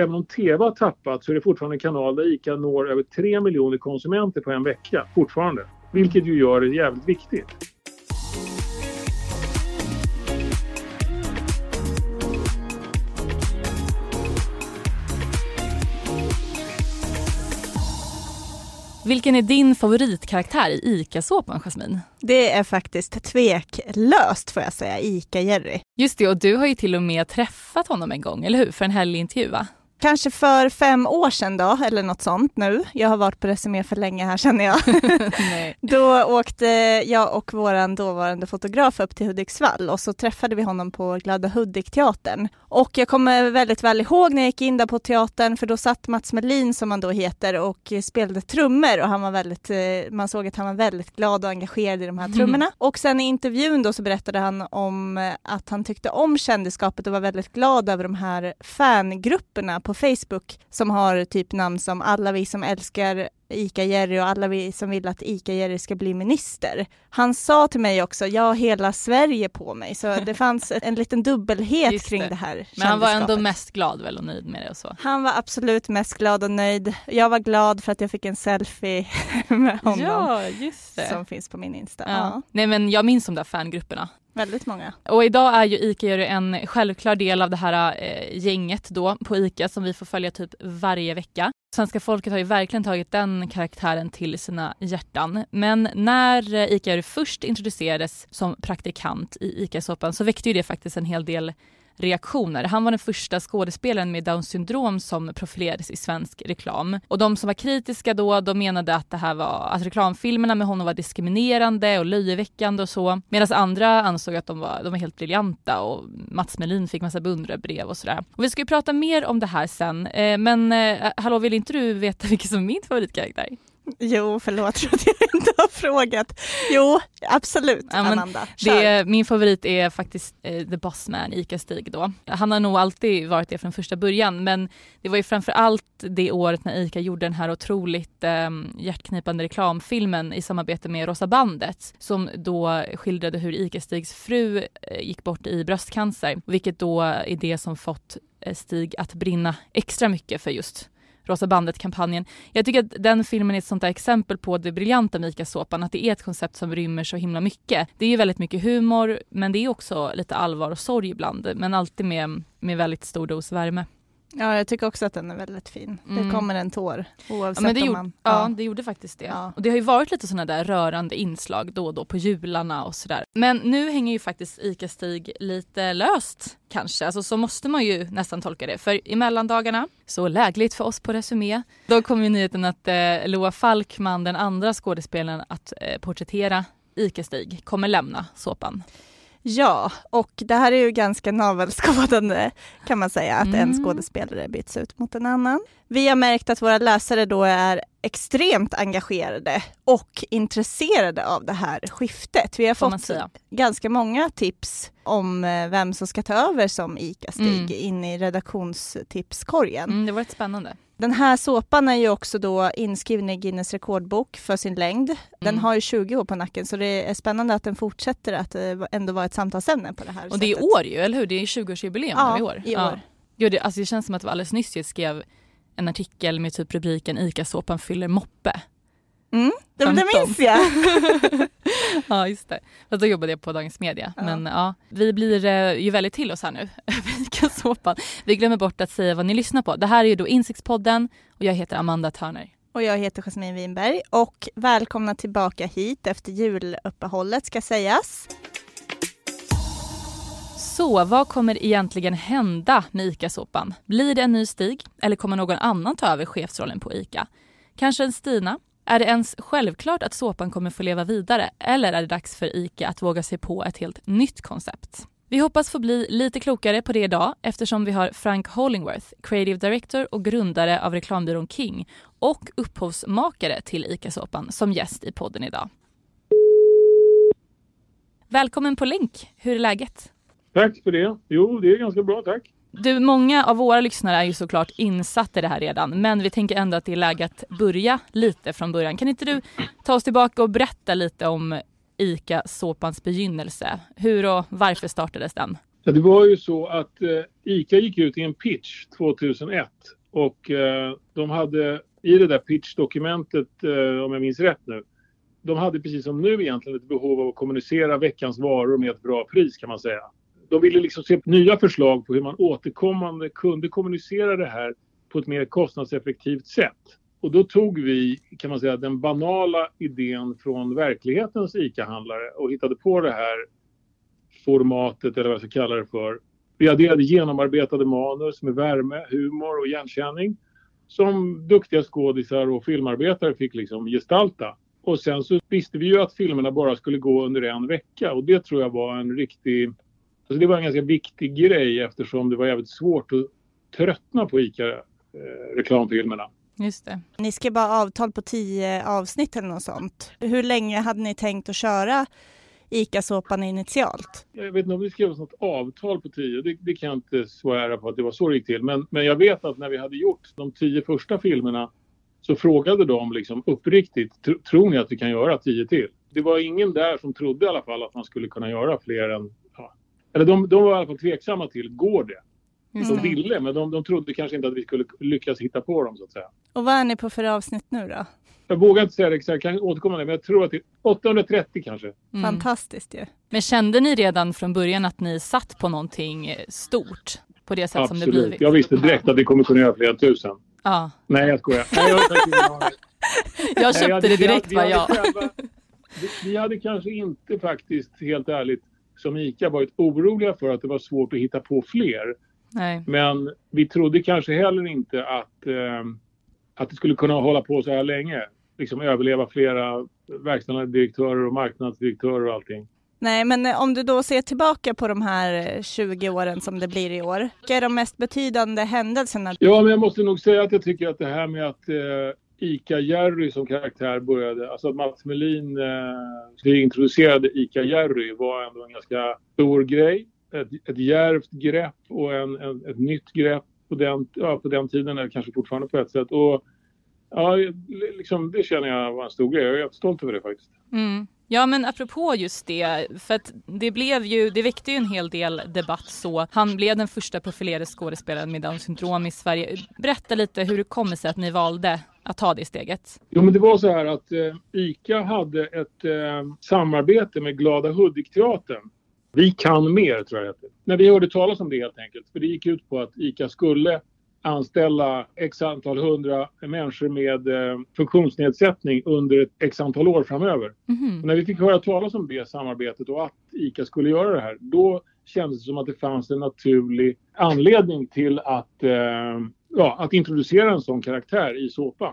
även om TV har tappat så är det fortfarande en kanal där ICA når över 3 miljoner konsumenter på en vecka, fortfarande. Vilket ju gör det jävligt viktigt. Vilken är din favoritkaraktär i ICA-såpan, Jasmin? Det är faktiskt tveklöst får jag säga, ICA-Jerry. Just det, och du har ju till och med träffat honom en gång, eller hur? För en helgintervju, va? Kanske för fem år sedan då, eller något sånt nu. Jag har varit på Resumé för länge här känner jag. då åkte jag och vår dåvarande fotograf upp till Hudiksvall och så träffade vi honom på Glada Hudik-teatern. Och jag kommer väldigt väl ihåg när jag gick in där på teatern för då satt Mats Melin som han då heter och spelade trummor och han var väldigt, eh, man såg att han var väldigt glad och engagerad i de här mm. trummorna. Mm. Och sen i intervjun då så berättade han om eh, att han tyckte om kändisskapet och var väldigt glad över de här fangrupperna på Facebook som har typ namn som Alla vi som älskar ICA-Jerry och alla vi som vill att ICA-Jerry ska bli minister. Han sa till mig också, jag har hela Sverige på mig, så det fanns en liten dubbelhet Just kring det. det här Men han var ändå mest glad väl och nöjd med det och så? Han var absolut mest glad och nöjd. Jag var glad för att jag fick en selfie med honom. Ja, just det. Som finns på min Insta. Ja. Ja. Nej men jag minns de där fangrupperna. Väldigt många. Och idag är ju ICA en självklar del av det här eh, gänget då på ICA som vi får följa typ varje vecka. Svenska folket har ju verkligen tagit den karaktären till sina hjärtan. Men när eh, ICA först introducerades som praktikant i ICA-soppan så väckte ju det faktiskt en hel del reaktioner. Han var den första skådespelaren med Downs syndrom som profilerades i svensk reklam. Och de som var kritiska då, de menade att det här var att reklamfilmerna med honom var diskriminerande och löjeväckande och så. Medan andra ansåg att de var, de var helt briljanta och Mats Melin fick massa beundrarbrev och sådär. Och vi ska ju prata mer om det här sen. Eh, men eh, hallå, vill inte du veta vilken som är min favoritkaraktär? Jo, förlåt för att jag inte har frågat. Jo, absolut ja, Amanda. Det, min favorit är faktiskt eh, The Bossman, ICA-Stig då. Han har nog alltid varit det från första början men det var ju framför allt det året när ICA gjorde den här otroligt eh, hjärtknipande reklamfilmen i samarbete med Rosa bandet som då skildrade hur ICA-Stigs fru eh, gick bort i bröstcancer vilket då är det som fått eh, Stig att brinna extra mycket för just Rosa bandet-kampanjen. Jag tycker att den filmen är ett sånt där exempel på det briljanta med ICA-såpan, att det är ett koncept som rymmer så himla mycket. Det är ju väldigt mycket humor, men det är också lite allvar och sorg ibland, men alltid med, med väldigt stor dos värme. Ja, jag tycker också att den är väldigt fin. Mm. Det kommer en tår oavsett ja, det om man... Ja. ja, det gjorde faktiskt det. Ja. Och det har ju varit lite sådana där rörande inslag då och då på jularna och sådär. Men nu hänger ju faktiskt ICA-Stig lite löst kanske. Alltså så måste man ju nästan tolka det. För i mellandagarna, så lägligt för oss på Resumé, då kom ju nyheten att eh, Loa Falkman, den andra skådespelaren att eh, porträttera ICA-Stig, kommer lämna såpan. Ja, och det här är ju ganska navelskådande kan man säga, att mm. en skådespelare byts ut mot en annan. Vi har märkt att våra läsare då är extremt engagerade och intresserade av det här skiftet. Vi har fått ganska många tips om eh, vem som ska ta över som ICA-Stig mm. in i redaktionstipskorgen. Mm, det var rätt spännande. Den här såpan är ju också då inskriven i Guinness rekordbok för sin längd. Den mm. har ju 20 år på nacken så det är spännande att den fortsätter att eh, ändå vara ett samtalsämne på det här Och sättet. det är år ju, eller hur? Det är 20-årsjubileum ja, i år. i år. Ja. Det, alltså det känns som att det var alldeles nyss jag skrev en artikel med typ rubriken ICA-såpan fyller moppe. Mm, det, det minns jag. ja, just det. Fast då jobbade jag på Dagens Media. Ja. Men ja, vi blir eh, ju väldigt till oss här nu. ICA-såpan. Vi glömmer bort att säga vad ni lyssnar på. Det här är ju då Insiktspodden och jag heter Amanda Törner. Och jag heter Jasmine Winberg och välkomna tillbaka hit efter juluppehållet ska sägas. Så vad kommer egentligen hända med ICA-såpan? Blir det en ny Stig eller kommer någon annan ta över chefsrollen på ICA? Kanske en Stina? Är det ens självklart att såpan kommer få leva vidare eller är det dags för ICA att våga sig på ett helt nytt koncept? Vi hoppas få bli lite klokare på det idag eftersom vi har Frank Hollingworth, creative director och grundare av reklambyrån King och upphovsmakare till ICA-såpan som gäst i podden idag. Välkommen på länk. Hur är läget? Tack för det. Jo, det är ganska bra, tack. Du, många av våra lyssnare är ju såklart insatta i det här redan, men vi tänker ändå att det är läge att börja lite från början. Kan inte du ta oss tillbaka och berätta lite om ICA-såpans begynnelse? Hur och varför startades den? Ja, det var ju så att eh, ICA gick ut i en pitch 2001 och eh, de hade i det där pitchdokumentet, eh, om jag minns rätt nu, de hade precis som nu egentligen ett behov av att kommunicera veckans varor med ett bra pris kan man säga. De ville liksom se nya förslag på hur man återkommande kunde kommunicera det här på ett mer kostnadseffektivt sätt. Och då tog vi, kan man säga, den banala idén från verklighetens ICA-handlare och hittade på det här formatet, eller vad jag ska kalla det för. Vi adderade genomarbetade manus med värme, humor och igenkänning som duktiga skådisar och filmarbetare fick liksom gestalta. Och sen så visste vi ju att filmerna bara skulle gå under en vecka och det tror jag var en riktig... Alltså det var en ganska viktig grej eftersom det var jävligt svårt att tröttna på ICA-reklamfilmerna. Eh, Just det. Ni skrev bara avtal på tio avsnitt eller något sånt. Hur länge hade ni tänkt att köra ICA-såpan initialt? Jag vet inte om vi skrev något avtal på tio, det, det, kan jag inte svära på att det var så det gick till. Men, men jag vet att när vi hade gjort de tio första filmerna så frågade de liksom uppriktigt, tror ni att vi kan göra tio till? Det var ingen där som trodde i alla fall att man skulle kunna göra fler än... Eller de, de var i alla fall tveksamma till, går det? Mm. De ville, men de, de trodde kanske inte att vi skulle lyckas hitta på dem så att säga. Och vad är ni på för avsnitt nu då? Jag vågar inte säga det exakt, jag kan återkomma det, men jag tror att det är 830 kanske. Mm. Fantastiskt ju. Men kände ni redan från början att ni satt på någonting stort? På det sätt Absolut. som det blivit? Jag visste direkt att vi kommer kunna göra flera tusen. Ja. Nej, jag skojar. Nej, jag, jag köpte Nej, det direkt, var jag. vi, vi hade kanske inte faktiskt, helt ärligt, som ICA varit oroliga för att det var svårt att hitta på fler. Nej. Men vi trodde kanske heller inte att, eh, att det skulle kunna hålla på så här länge. Liksom överleva flera verkställande direktörer och marknadsdirektörer och allting. Nej, men eh, om du då ser tillbaka på de här 20 åren som det blir i år, vilka är de mest betydande händelserna? Ja, men jag måste nog säga att jag tycker att det här med att eh, ICA-Jerry som karaktär började, alltså att Mats Melin eh, introducerade ICA-Jerry var ändå en ganska stor grej. Ett, ett djärvt grepp och en, en, ett nytt grepp på den, ja, på den tiden, eller kanske fortfarande på ett sätt. Och ja, liksom, det känner jag var en stor grej. Jag är stolt över det faktiskt. Mm. Ja men apropå just det, för att det blev ju, det väckte ju en hel del debatt så. Han blev den första profilerade skådespelaren med Downs syndrom i Sverige. Berätta lite hur det kommer sig att ni valde att ta det steget. Jo men det var så här att eh, ICA hade ett eh, samarbete med Glada Hudik-teatern. Vi kan mer tror jag det. När vi hörde talas om det helt enkelt. För det gick ut på att ICA skulle anställa x antal hundra människor med eh, funktionsnedsättning under ett x antal år framöver. Mm. när vi fick höra talas om det samarbetet och att ICA skulle göra det här, då kändes det som att det fanns en naturlig anledning till att, eh, ja, att introducera en sån karaktär i såpan.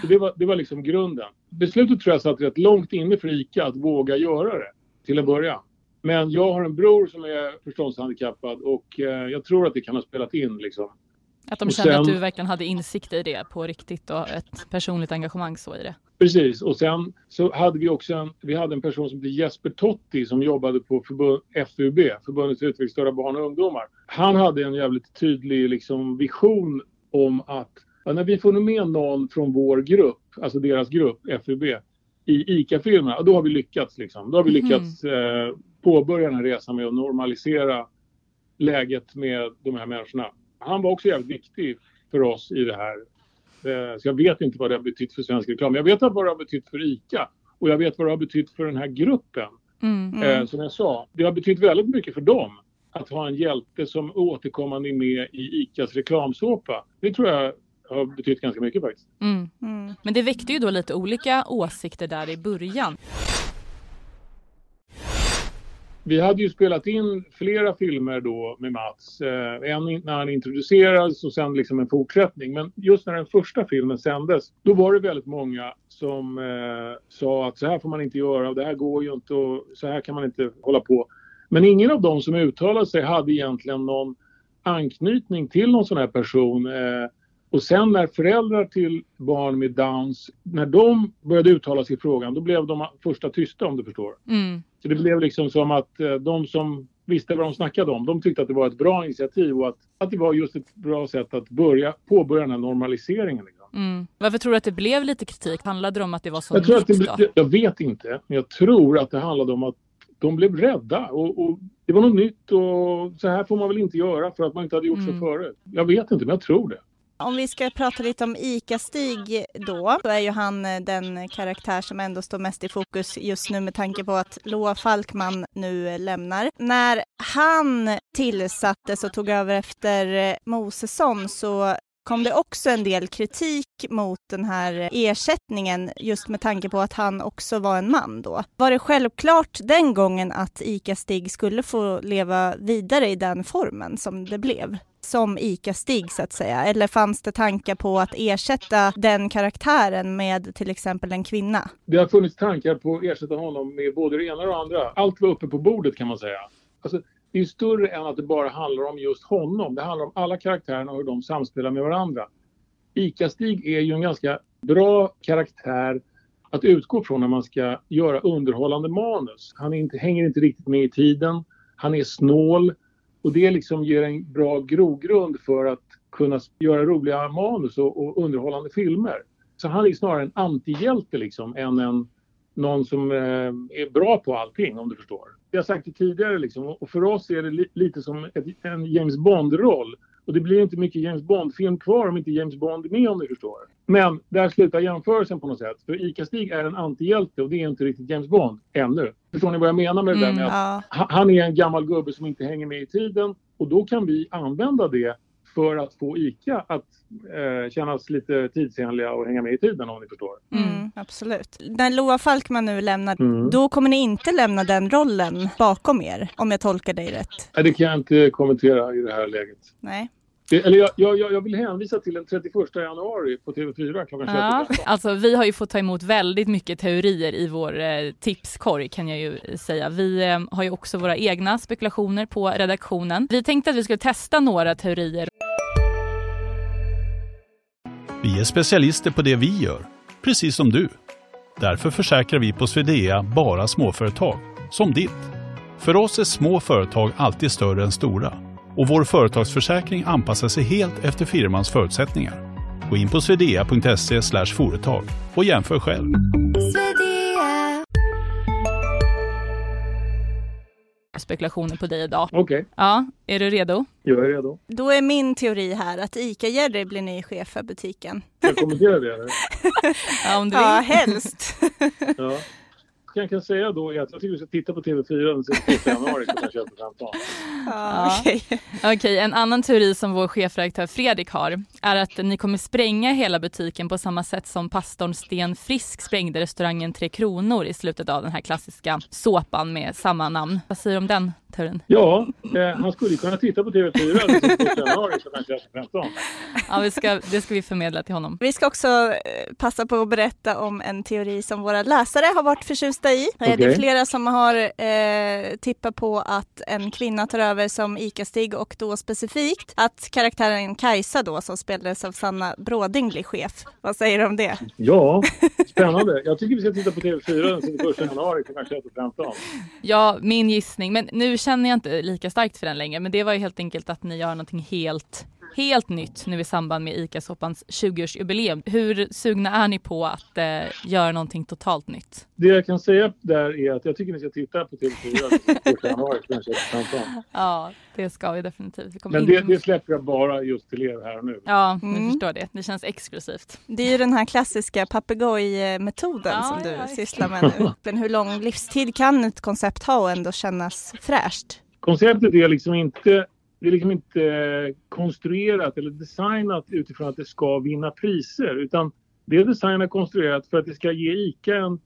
Så det, var, det var liksom grunden. Beslutet tror jag satt rätt långt inne för ICA att våga göra det till en början. Men jag har en bror som är förståndshandikappad och eh, jag tror att det kan ha spelat in liksom, att de kände sen, att du verkligen hade insikt i det på riktigt och ett personligt engagemang så i det. Precis och sen så hade vi också en, vi hade en person som hette Jesper Totti som jobbade på förbund, FUB, Förbundet för utvecklingsstörda barn och ungdomar. Han hade en jävligt tydlig liksom, vision om att ja, när vi får med någon från vår grupp, alltså deras grupp, FUB, i ICA-filmerna, då har vi lyckats. Liksom. Då har vi mhm. lyckats mm. eh, påbörja den här resan med att normalisera läget med de här människorna han var också jävligt viktig för oss i det här. Eh, så jag vet inte vad det har betytt för svensk reklam. Jag vet vad det har betytt för ICA och jag vet vad det har betytt för den här gruppen. Mm, mm. Eh, som jag sa, det har betytt väldigt mycket för dem att ha en hjälte som återkommande är med i ICAs reklamsåpa. Det tror jag har betytt ganska mycket faktiskt. Mm. Mm. Men det väckte ju då lite olika åsikter där i början. Vi hade ju spelat in flera filmer då med Mats. Eh, en när han introducerades och sen liksom en fortsättning. Men just när den första filmen sändes, då var det väldigt många som eh, sa att så här får man inte göra och det här går ju inte och så här kan man inte hålla på. Men ingen av dem som uttalade sig hade egentligen någon anknytning till någon sån här person. Eh, och sen när föräldrar till barn med Downs, när de började uttala sig i frågan, då blev de första tysta om du förstår. Mm. Så det blev liksom som att eh, de som visste vad de snackade om, de tyckte att det var ett bra initiativ och att, att det var just ett bra sätt att börja, påbörja den här normaliseringen. Mm. Varför tror du att det blev lite kritik? Handlade det om att det var så jag, tror att det, jag vet inte, men jag tror att det handlade om att de blev rädda och, och det var något nytt och så här får man väl inte göra för att man inte hade gjort mm. så förut. Jag vet inte, men jag tror det. Om vi ska prata lite om ICA-Stig då, så är ju han eh, den karaktär som ändå står mest i fokus just nu med tanke på att Loa Falkman nu eh, lämnar. När han tillsattes och tog över efter eh, Mosesson så kom det också en del kritik mot den här ersättningen just med tanke på att han också var en man då. Var det självklart den gången att ICA-Stig skulle få leva vidare i den formen som det blev? Som ICA-Stig så att säga? Eller fanns det tankar på att ersätta den karaktären med till exempel en kvinna? Det har funnits tankar på att ersätta honom med både det ena och det andra. Allt var uppe på bordet kan man säga. Alltså, det är större än att det bara handlar om just honom. Det handlar om alla karaktärerna och hur de samspelar med varandra. ICA-Stig är ju en ganska bra karaktär att utgå från när man ska göra underhållande manus. Han inte, hänger inte riktigt med i tiden. Han är snål och det liksom ger en bra grogrund för att kunna göra roliga manus och, och underhållande filmer. Så han är snarare en antihjälte liksom än en, någon som eh, är bra på allting om du förstår jag har sagt det tidigare liksom, och för oss är det li lite som ett, en James Bond-roll. Och det blir inte mycket James Bond-film kvar om inte James Bond är med om du förstår. Men där slutar jämförelsen på något sätt. För ICA-Stig är en antihjälte och det är inte riktigt James Bond ännu. Förstår ni vad jag menar med det där med mm, att ja. han är en gammal gubbe som inte hänger med i tiden och då kan vi använda det för att få ICA att eh, kännas lite tidsenliga och hänga med i tiden om ni förstår. Mm, mm. absolut. När Loa Falkman nu lämnar, mm. då kommer ni inte lämna den rollen bakom er, om jag tolkar dig rätt? Nej, det kan jag inte kommentera i det här läget. Nej. Eller jag, jag, jag vill hänvisa till den 31 januari på TV4 klockan 21. Ja, alltså vi har ju fått ta emot väldigt mycket teorier i vår eh, tipskorg kan jag ju säga. Vi eh, har ju också våra egna spekulationer på redaktionen. Vi tänkte att vi skulle testa några teorier. Vi är specialister på det vi gör, precis som du. Därför försäkrar vi på Swedea bara småföretag, som ditt. För oss är små företag alltid större än stora och vår företagsförsäkring anpassar sig helt efter firmans förutsättningar. Gå in på swedea.se företag och jämför själv. spekulationer på dig idag. Okej. Okay. Ja, är du redo? Jag är redo. Då är min teori här att ICA-Jerry blir ny chef för butiken. Ska jag kommentera det? Eller? ja, om du vill. Ja, helst. ja jag kan säga då är att jag tycker vi ska titta på TV4 den 1 januari klockan 21.15. Ja, Okej, okay. okay, en annan teori som vår chefredaktör Fredrik har är att ni kommer spränga hela butiken på samma sätt som pastorn Sten Frisk sprängde restaurangen Tre Kronor i slutet av den här klassiska såpan med samma namn. Vad säger du om den teorin? Ja, eh, han skulle kunna titta på TV4 den 1 januari klockan 21.15. Ja, vi ska, det ska vi förmedla till honom. Vi ska också eh, passa på att berätta om en teori som våra läsare har varit förtjusta i. Okay. Det är flera som har eh, tippat på att en kvinna tar över som ICA-Stig och då specifikt att karaktären Kajsa då som spelades av Sanna Bråding blir chef. Vad säger du om det? Ja, spännande. Jag tycker vi ska titta på TV4 den 21 januari klockan 21.15. Ja, min gissning. Men nu känner jag inte lika starkt för den längre. Men det var ju helt enkelt att ni gör någonting helt helt nytt nu i samband med ICA-soppans 20-årsjubileum. Hur sugna är ni på att eh, göra någonting totalt nytt? Det jag kan säga där är att jag tycker ni ska titta på TV4 januari Ja, det ska vi definitivt. Vi Men det, det, släpper jag bara just till er här och nu. Ja, mm. ni förstår det. Det känns exklusivt. Det är ju den här klassiska papegojmetoden ja, som du ja, sysslar med nu. Men hur lång livstid kan ett koncept ha och ändå kännas fräscht? Konceptet är liksom inte det är liksom inte konstruerat eller designat utifrån att det ska vinna priser utan det är designat och konstruerat för att det ska ge ICA en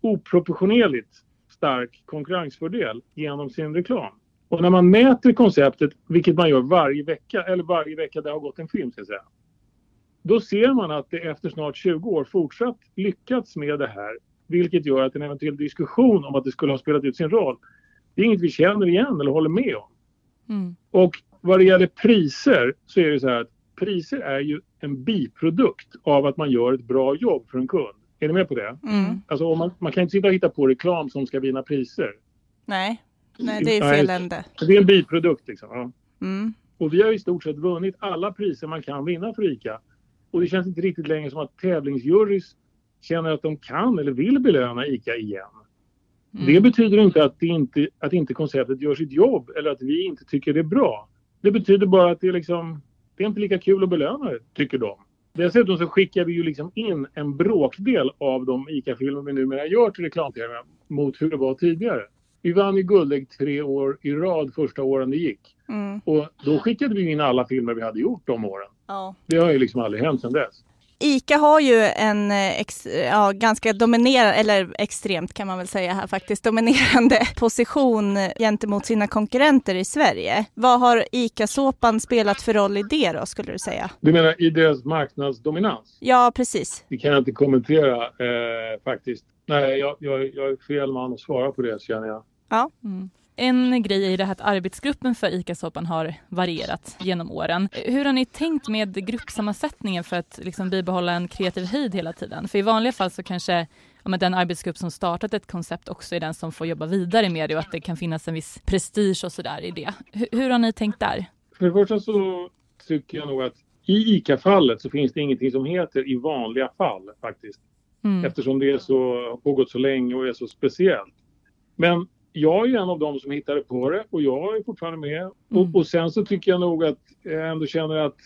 oproportionerligt stark konkurrensfördel genom sin reklam. Och när man mäter konceptet, vilket man gör varje vecka, eller varje vecka det har gått en film ska jag säga. Då ser man att det efter snart 20 år fortsatt lyckats med det här. Vilket gör att en eventuell diskussion om att det skulle ha spelat ut sin roll, det är inget vi känner igen eller håller med om. Mm. Och vad det gäller priser så är det så här att priser är ju en biprodukt av att man gör ett bra jobb för en kund. Är ni med på det? Mm. Alltså man, man, kan inte sitta och hitta på reklam som ska vinna priser. Nej, Nej det är fel ände. Det är en biprodukt liksom. Ja. Mm. Och vi har i stort sett vunnit alla priser man kan vinna för ICA. Och det känns inte riktigt längre som att tävlingsjurys känner att de kan eller vill belöna ICA igen. Mm. Det betyder inte att, inte att inte konceptet gör sitt jobb eller att vi inte tycker det är bra. Det betyder bara att det är liksom, det är inte lika kul att belöna det, tycker de. Dessutom så skickar vi ju liksom in en bråkdel av de ICA-filmer vi numera gör till reklam-tv mot hur det var tidigare. Vi vann ju Guldägg tre år i rad första åren det gick. Mm. Och då skickade vi in alla filmer vi hade gjort de åren. Ja. Det har ju liksom aldrig hänt sedan dess. ICA har ju en eh, ex, ja, ganska dominerande, eller extremt kan man väl säga här faktiskt, dominerande position gentemot sina konkurrenter i Sverige. Vad har ICA-såpan spelat för roll i det då, skulle du säga? Du menar i deras marknadsdominans? Ja, precis. Det kan jag inte kommentera eh, faktiskt. Nej, jag, jag, jag är fel man att svara på det känner jag. Ja. Mm. En grej är det här att arbetsgruppen för ICA-soppan har varierat genom åren. Hur har ni tänkt med gruppsammansättningen för att liksom bibehålla en kreativ höjd hela tiden? För i vanliga fall så kanske ja, den arbetsgrupp som startat ett koncept också är den som får jobba vidare med det och att det kan finnas en viss prestige och sådär i det. Hur, hur har ni tänkt där? För det första så tycker jag nog att i ICA-fallet så finns det ingenting som heter i vanliga fall faktiskt. Mm. Eftersom det är så, pågått så länge och är så speciellt. Men jag är ju en av dem som hittade på det och jag är fortfarande med. Mm. Och, och, sen så tycker jag nog att jag ändå känner att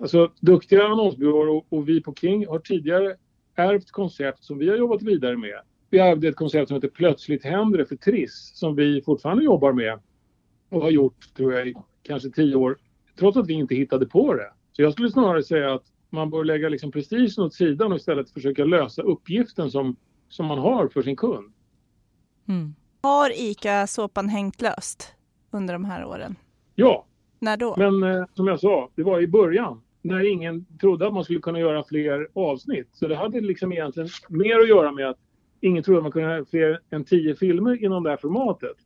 alltså, duktiga annonsbyråer och, och, vi på King har tidigare ärvt koncept som vi har jobbat vidare med. Vi ärvde ett koncept som heter Plötsligt händer det för Triss som vi fortfarande jobbar med och har gjort, tror jag, i kanske tio år trots att vi inte hittade på det. Så jag skulle snarare säga att man bör lägga liksom prestigen åt sidan och istället försöka lösa uppgiften som, som man har för sin kund. Mm. Har ICA-såpan hängt löst under de här åren? Ja. När då? Men eh, som jag sa, det var i början när ingen trodde att man skulle kunna göra fler avsnitt. Så det hade liksom egentligen mer att göra med att ingen trodde att man kunde göra fler än tio filmer inom det här formatet.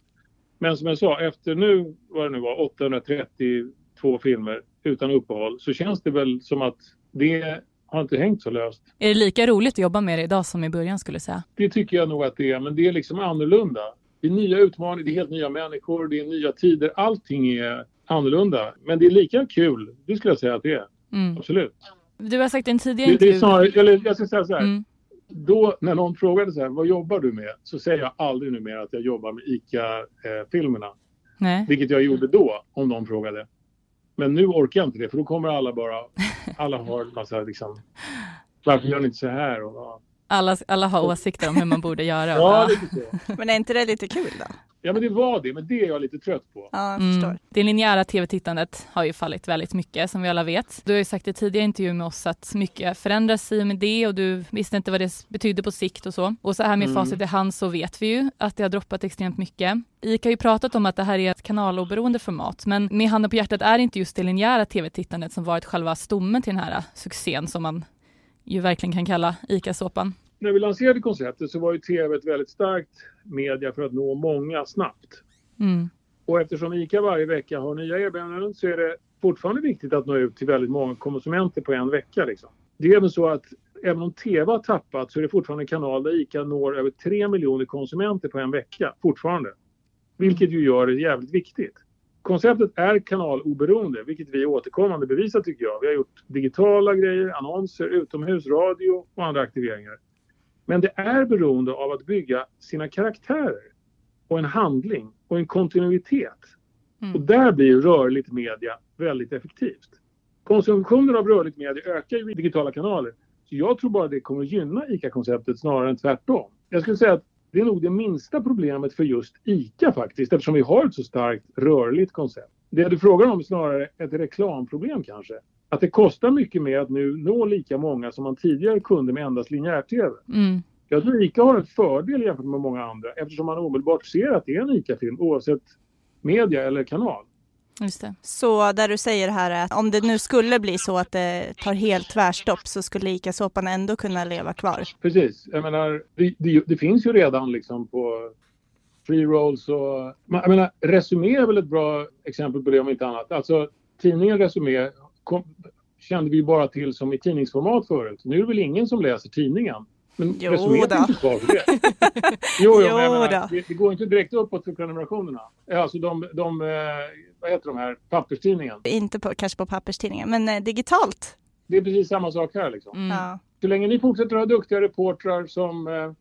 Men som jag sa, efter nu, vad det nu var, 832 filmer utan uppehåll så känns det väl som att det har inte hängt så löst. Är det lika roligt att jobba med det idag som i början skulle du säga? Det tycker jag nog att det är, men det är liksom annorlunda. Det är nya utmaningar, det är helt nya människor, det är nya tider. Allting är annorlunda. Men det är lika kul, det skulle jag säga att det är. Mm. Absolut. Du har sagt i en tidigare intervju... Det, är snarare, eller jag ska säga så här. Mm. Då när någon frågade så här, vad jobbar du med? Så säger jag aldrig numera att jag jobbar med ICA-filmerna. Eh, Vilket jag gjorde då, om någon frågade. Men nu orkar jag inte det för då kommer alla bara, alla har en massa liksom, varför gör ni inte så här? Och, alla, alla har åsikter om hur man borde göra. ja, lite så. Men är inte det lite kul då? Ja men det var det, men det är jag lite trött på. Ja, jag förstår. Mm. Det linjära tv-tittandet har ju fallit väldigt mycket som vi alla vet. Du har ju sagt i tidigare intervju med oss att mycket förändras i och med det och du visste inte vad det betydde på sikt och så. Och så här med mm. facit i hand så vet vi ju att det har droppat extremt mycket. ICA har ju pratat om att det här är ett kanaloberoende format, men med handen på hjärtat är det inte just det linjära tv-tittandet som varit själva stommen till den här succén som man ju verkligen kan kalla ICA-såpan när vi lanserade konceptet så var ju tv ett väldigt starkt media för att nå många snabbt. Mm. Och eftersom ICA varje vecka har nya erbjudanden så är det fortfarande viktigt att nå ut till väldigt många konsumenter på en vecka. Liksom. Det är även så att även om TV har tappat så är det fortfarande en kanal där ICA når över 3 miljoner konsumenter på en vecka, fortfarande. Vilket ju gör det jävligt viktigt. Konceptet är kanaloberoende, vilket vi återkommande bevisar tycker jag. Vi har gjort digitala grejer, annonser, utomhus, radio och andra aktiveringar. Men det är beroende av att bygga sina karaktärer och en handling och en kontinuitet. Mm. Och där blir rörligt media väldigt effektivt. Konsumtionen av rörligt media ökar ju i digitala kanaler. Så jag tror bara det kommer att gynna ICA-konceptet snarare än tvärtom. Jag skulle säga att det är nog det minsta problemet för just ICA faktiskt eftersom vi har ett så starkt rörligt koncept. Det du frågar om är snarare ett reklamproblem kanske att det kostar mycket mer att nu nå lika många som man tidigare kunde med endast linjär-tv. Mm. Jag tror ICA har en fördel jämfört med många andra eftersom man omedelbart ser att det är en ICA-film oavsett media eller kanal. Just det. Så där du säger här att om det nu skulle bli så att det tar helt tvärstopp så skulle ICA-såpan ändå kunna leva kvar? Precis. Jag menar, det, det, det finns ju redan liksom på free rolls och... Jag menar, Resumé är väl ett bra exempel på det om inte annat. Alltså tidningen Resumé kom, kände vi bara till som i tidningsformat förut. Nu är det väl ingen som läser tidningen. Men jo Resumé finns kvar för det. jo, jo, jo menar, det, det, går inte direkt uppåt för prenumerationerna. Alltså de, de, eh, vad heter de här, papperstidningen? Inte på, kanske på papperstidningen, men eh, digitalt. Det är precis samma sak här liksom. Mm. Ja. Så länge ni fortsätter att ha duktiga reportrar som eh,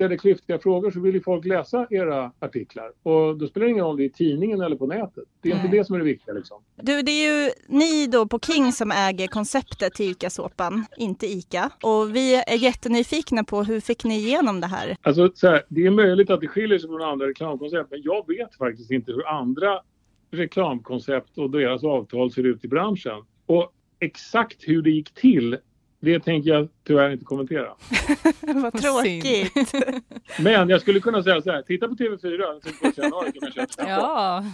ställer klyftiga frågor så vill ju folk läsa era artiklar. Och då spelar det ingen roll om det är i tidningen eller på nätet. Det är Nej. inte det som är det viktiga liksom. Du, det är ju ni då på King som äger konceptet till ICA-såpan, inte ICA. Och vi är jättenyfikna på hur fick ni igenom det här? Alltså, så här, det är möjligt att det skiljer sig från andra reklamkoncept, men jag vet faktiskt inte hur andra reklamkoncept och deras avtal ser ut i branschen. Och exakt hur det gick till det tänker jag tyvärr inte kommentera. Vad tråkigt. Men jag skulle kunna säga så här, titta på TV4 januari Ja,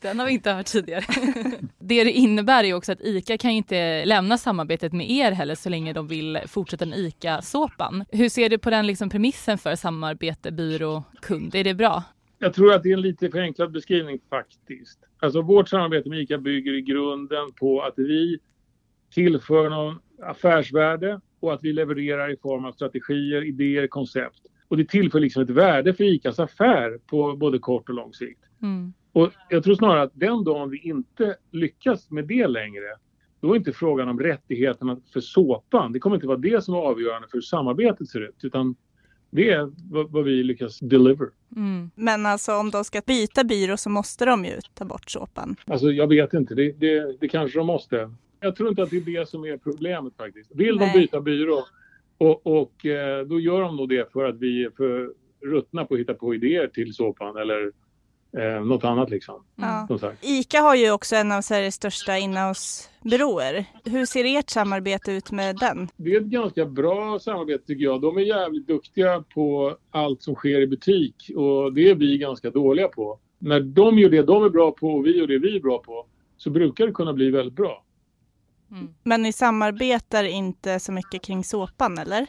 den har vi inte hört tidigare. det det innebär är också att ICA kan inte lämna samarbetet med er heller så länge de vill fortsätta med ICA-såpan. Hur ser du på den liksom premissen för samarbete byrå-kund? Är det bra? Jag tror att det är en lite förenklad beskrivning faktiskt. Alltså vårt samarbete med ICA bygger i grunden på att vi tillför någon affärsvärde och att vi levererar i form av strategier, idéer, koncept. Och det tillför liksom ett värde för ICAs affär på både kort och lång sikt. Mm. Och jag tror snarare att den dagen vi inte lyckas med det längre, då är inte frågan om rättigheterna för såpan, det kommer inte vara det som är avgörande för hur samarbetet ser ut, utan det är vad, vi lyckas deliver. Mm. Men alltså om de ska byta byrå så måste de ju ta bort såpan. Alltså jag vet inte, det, det, det kanske de måste. Jag tror inte att det är det som är problemet faktiskt. Vill Nej. de byta byrå och, och eh, då gör de nog det för att vi är för ruttna på att hitta på idéer till såpan eller eh, något annat liksom. Ja. ICA har ju också en av Sveriges största inhousebyråer. Hur ser ert samarbete ut med den? Det är ett ganska bra samarbete tycker jag. De är jävligt duktiga på allt som sker i butik och det är vi ganska dåliga på. När de gör det de är bra på och vi gör det vi är bra på så brukar det kunna bli väldigt bra. Mm. Men ni samarbetar inte så mycket kring såpan eller?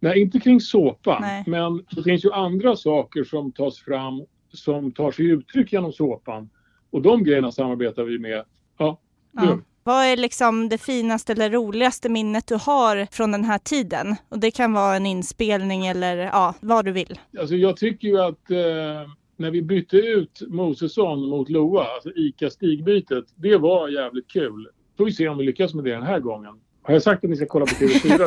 Nej, inte kring såpan. Nej. Men det finns ju andra saker som tas fram som tar sig uttryck genom såpan. Och de grejerna samarbetar vi med. Ja, ja. Vad är liksom det finaste eller roligaste minnet du har från den här tiden? Och det kan vara en inspelning eller ja, vad du vill. Alltså jag tycker ju att eh, när vi bytte ut Mosesson mot Loa, alltså ICA-stigbytet, det var jävligt kul får vi se om vi lyckas med det den här gången. Har jag sagt att ni ska kolla på TV4?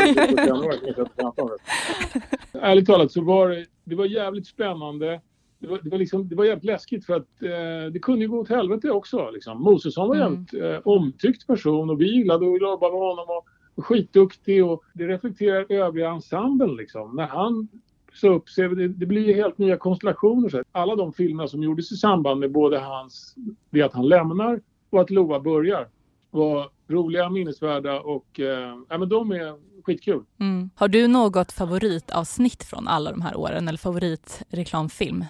Ärligt talat så var det, det var jävligt spännande. Det var, det var, liksom, det var jävligt läskigt för att eh, det kunde ju gå åt helvete också. Liksom. Mosesson var mm. jävligt eh, omtyckt person och vi gillade att jobba med honom och, och skitduktig och det reflekterar övriga ensemblen liksom. När han sa upp sig, det, det blir helt nya konstellationer. Så alla de filmer som gjordes i samband med både hans, det att han lämnar och att Loa börjar var roliga, minnesvärda och eh, ja, men de är skitkul. Mm. Har du något favoritavsnitt från alla de här åren eller favoritreklamfilm?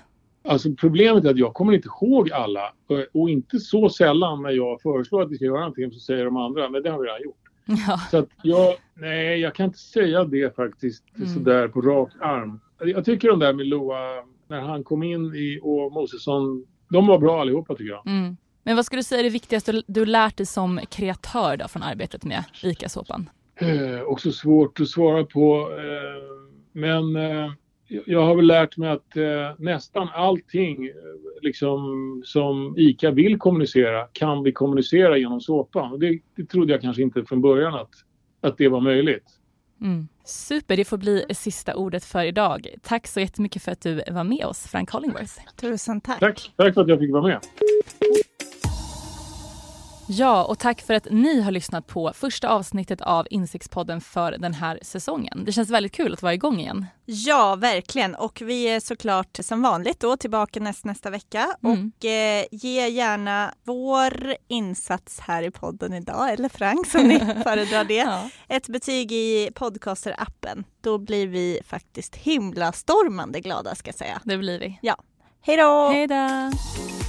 Alltså problemet är att jag kommer inte ihåg alla och inte så sällan när jag föreslår att vi ska göra någonting så säger de andra, men det har vi redan gjort. Ja. Så att jag, nej jag kan inte säga det faktiskt mm. sådär på rak arm. Jag tycker de där med Loa, när han kom in i och Mosesson, de var bra allihopa tycker jag. Mm. Men vad skulle du säga är det viktigaste du lärt dig som kreatör då, från arbetet med ICA-såpan? Eh, också svårt att svara på. Eh, men eh, jag har väl lärt mig att eh, nästan allting eh, liksom, som ICA vill kommunicera kan vi kommunicera genom såpan. Och det, det trodde jag kanske inte från början att, att det var möjligt. Mm. Super, det får bli sista ordet för idag. Tack så jättemycket för att du var med oss, Frank Hollingworth. Tusen tack. Tack, tack för att jag fick vara med. Ja, och tack för att ni har lyssnat på första avsnittet av Insiktspodden för den här säsongen. Det känns väldigt kul att vara igång igen. Ja, verkligen. Och vi är såklart som vanligt då tillbaka näst, nästa vecka. Mm. Och eh, ge gärna vår insats här i podden idag, eller Frank som ni föredrar det, ja. ett betyg i podcaster-appen. Då blir vi faktiskt himla stormande glada ska jag säga. Det blir vi. Ja. Hej då! Hej då!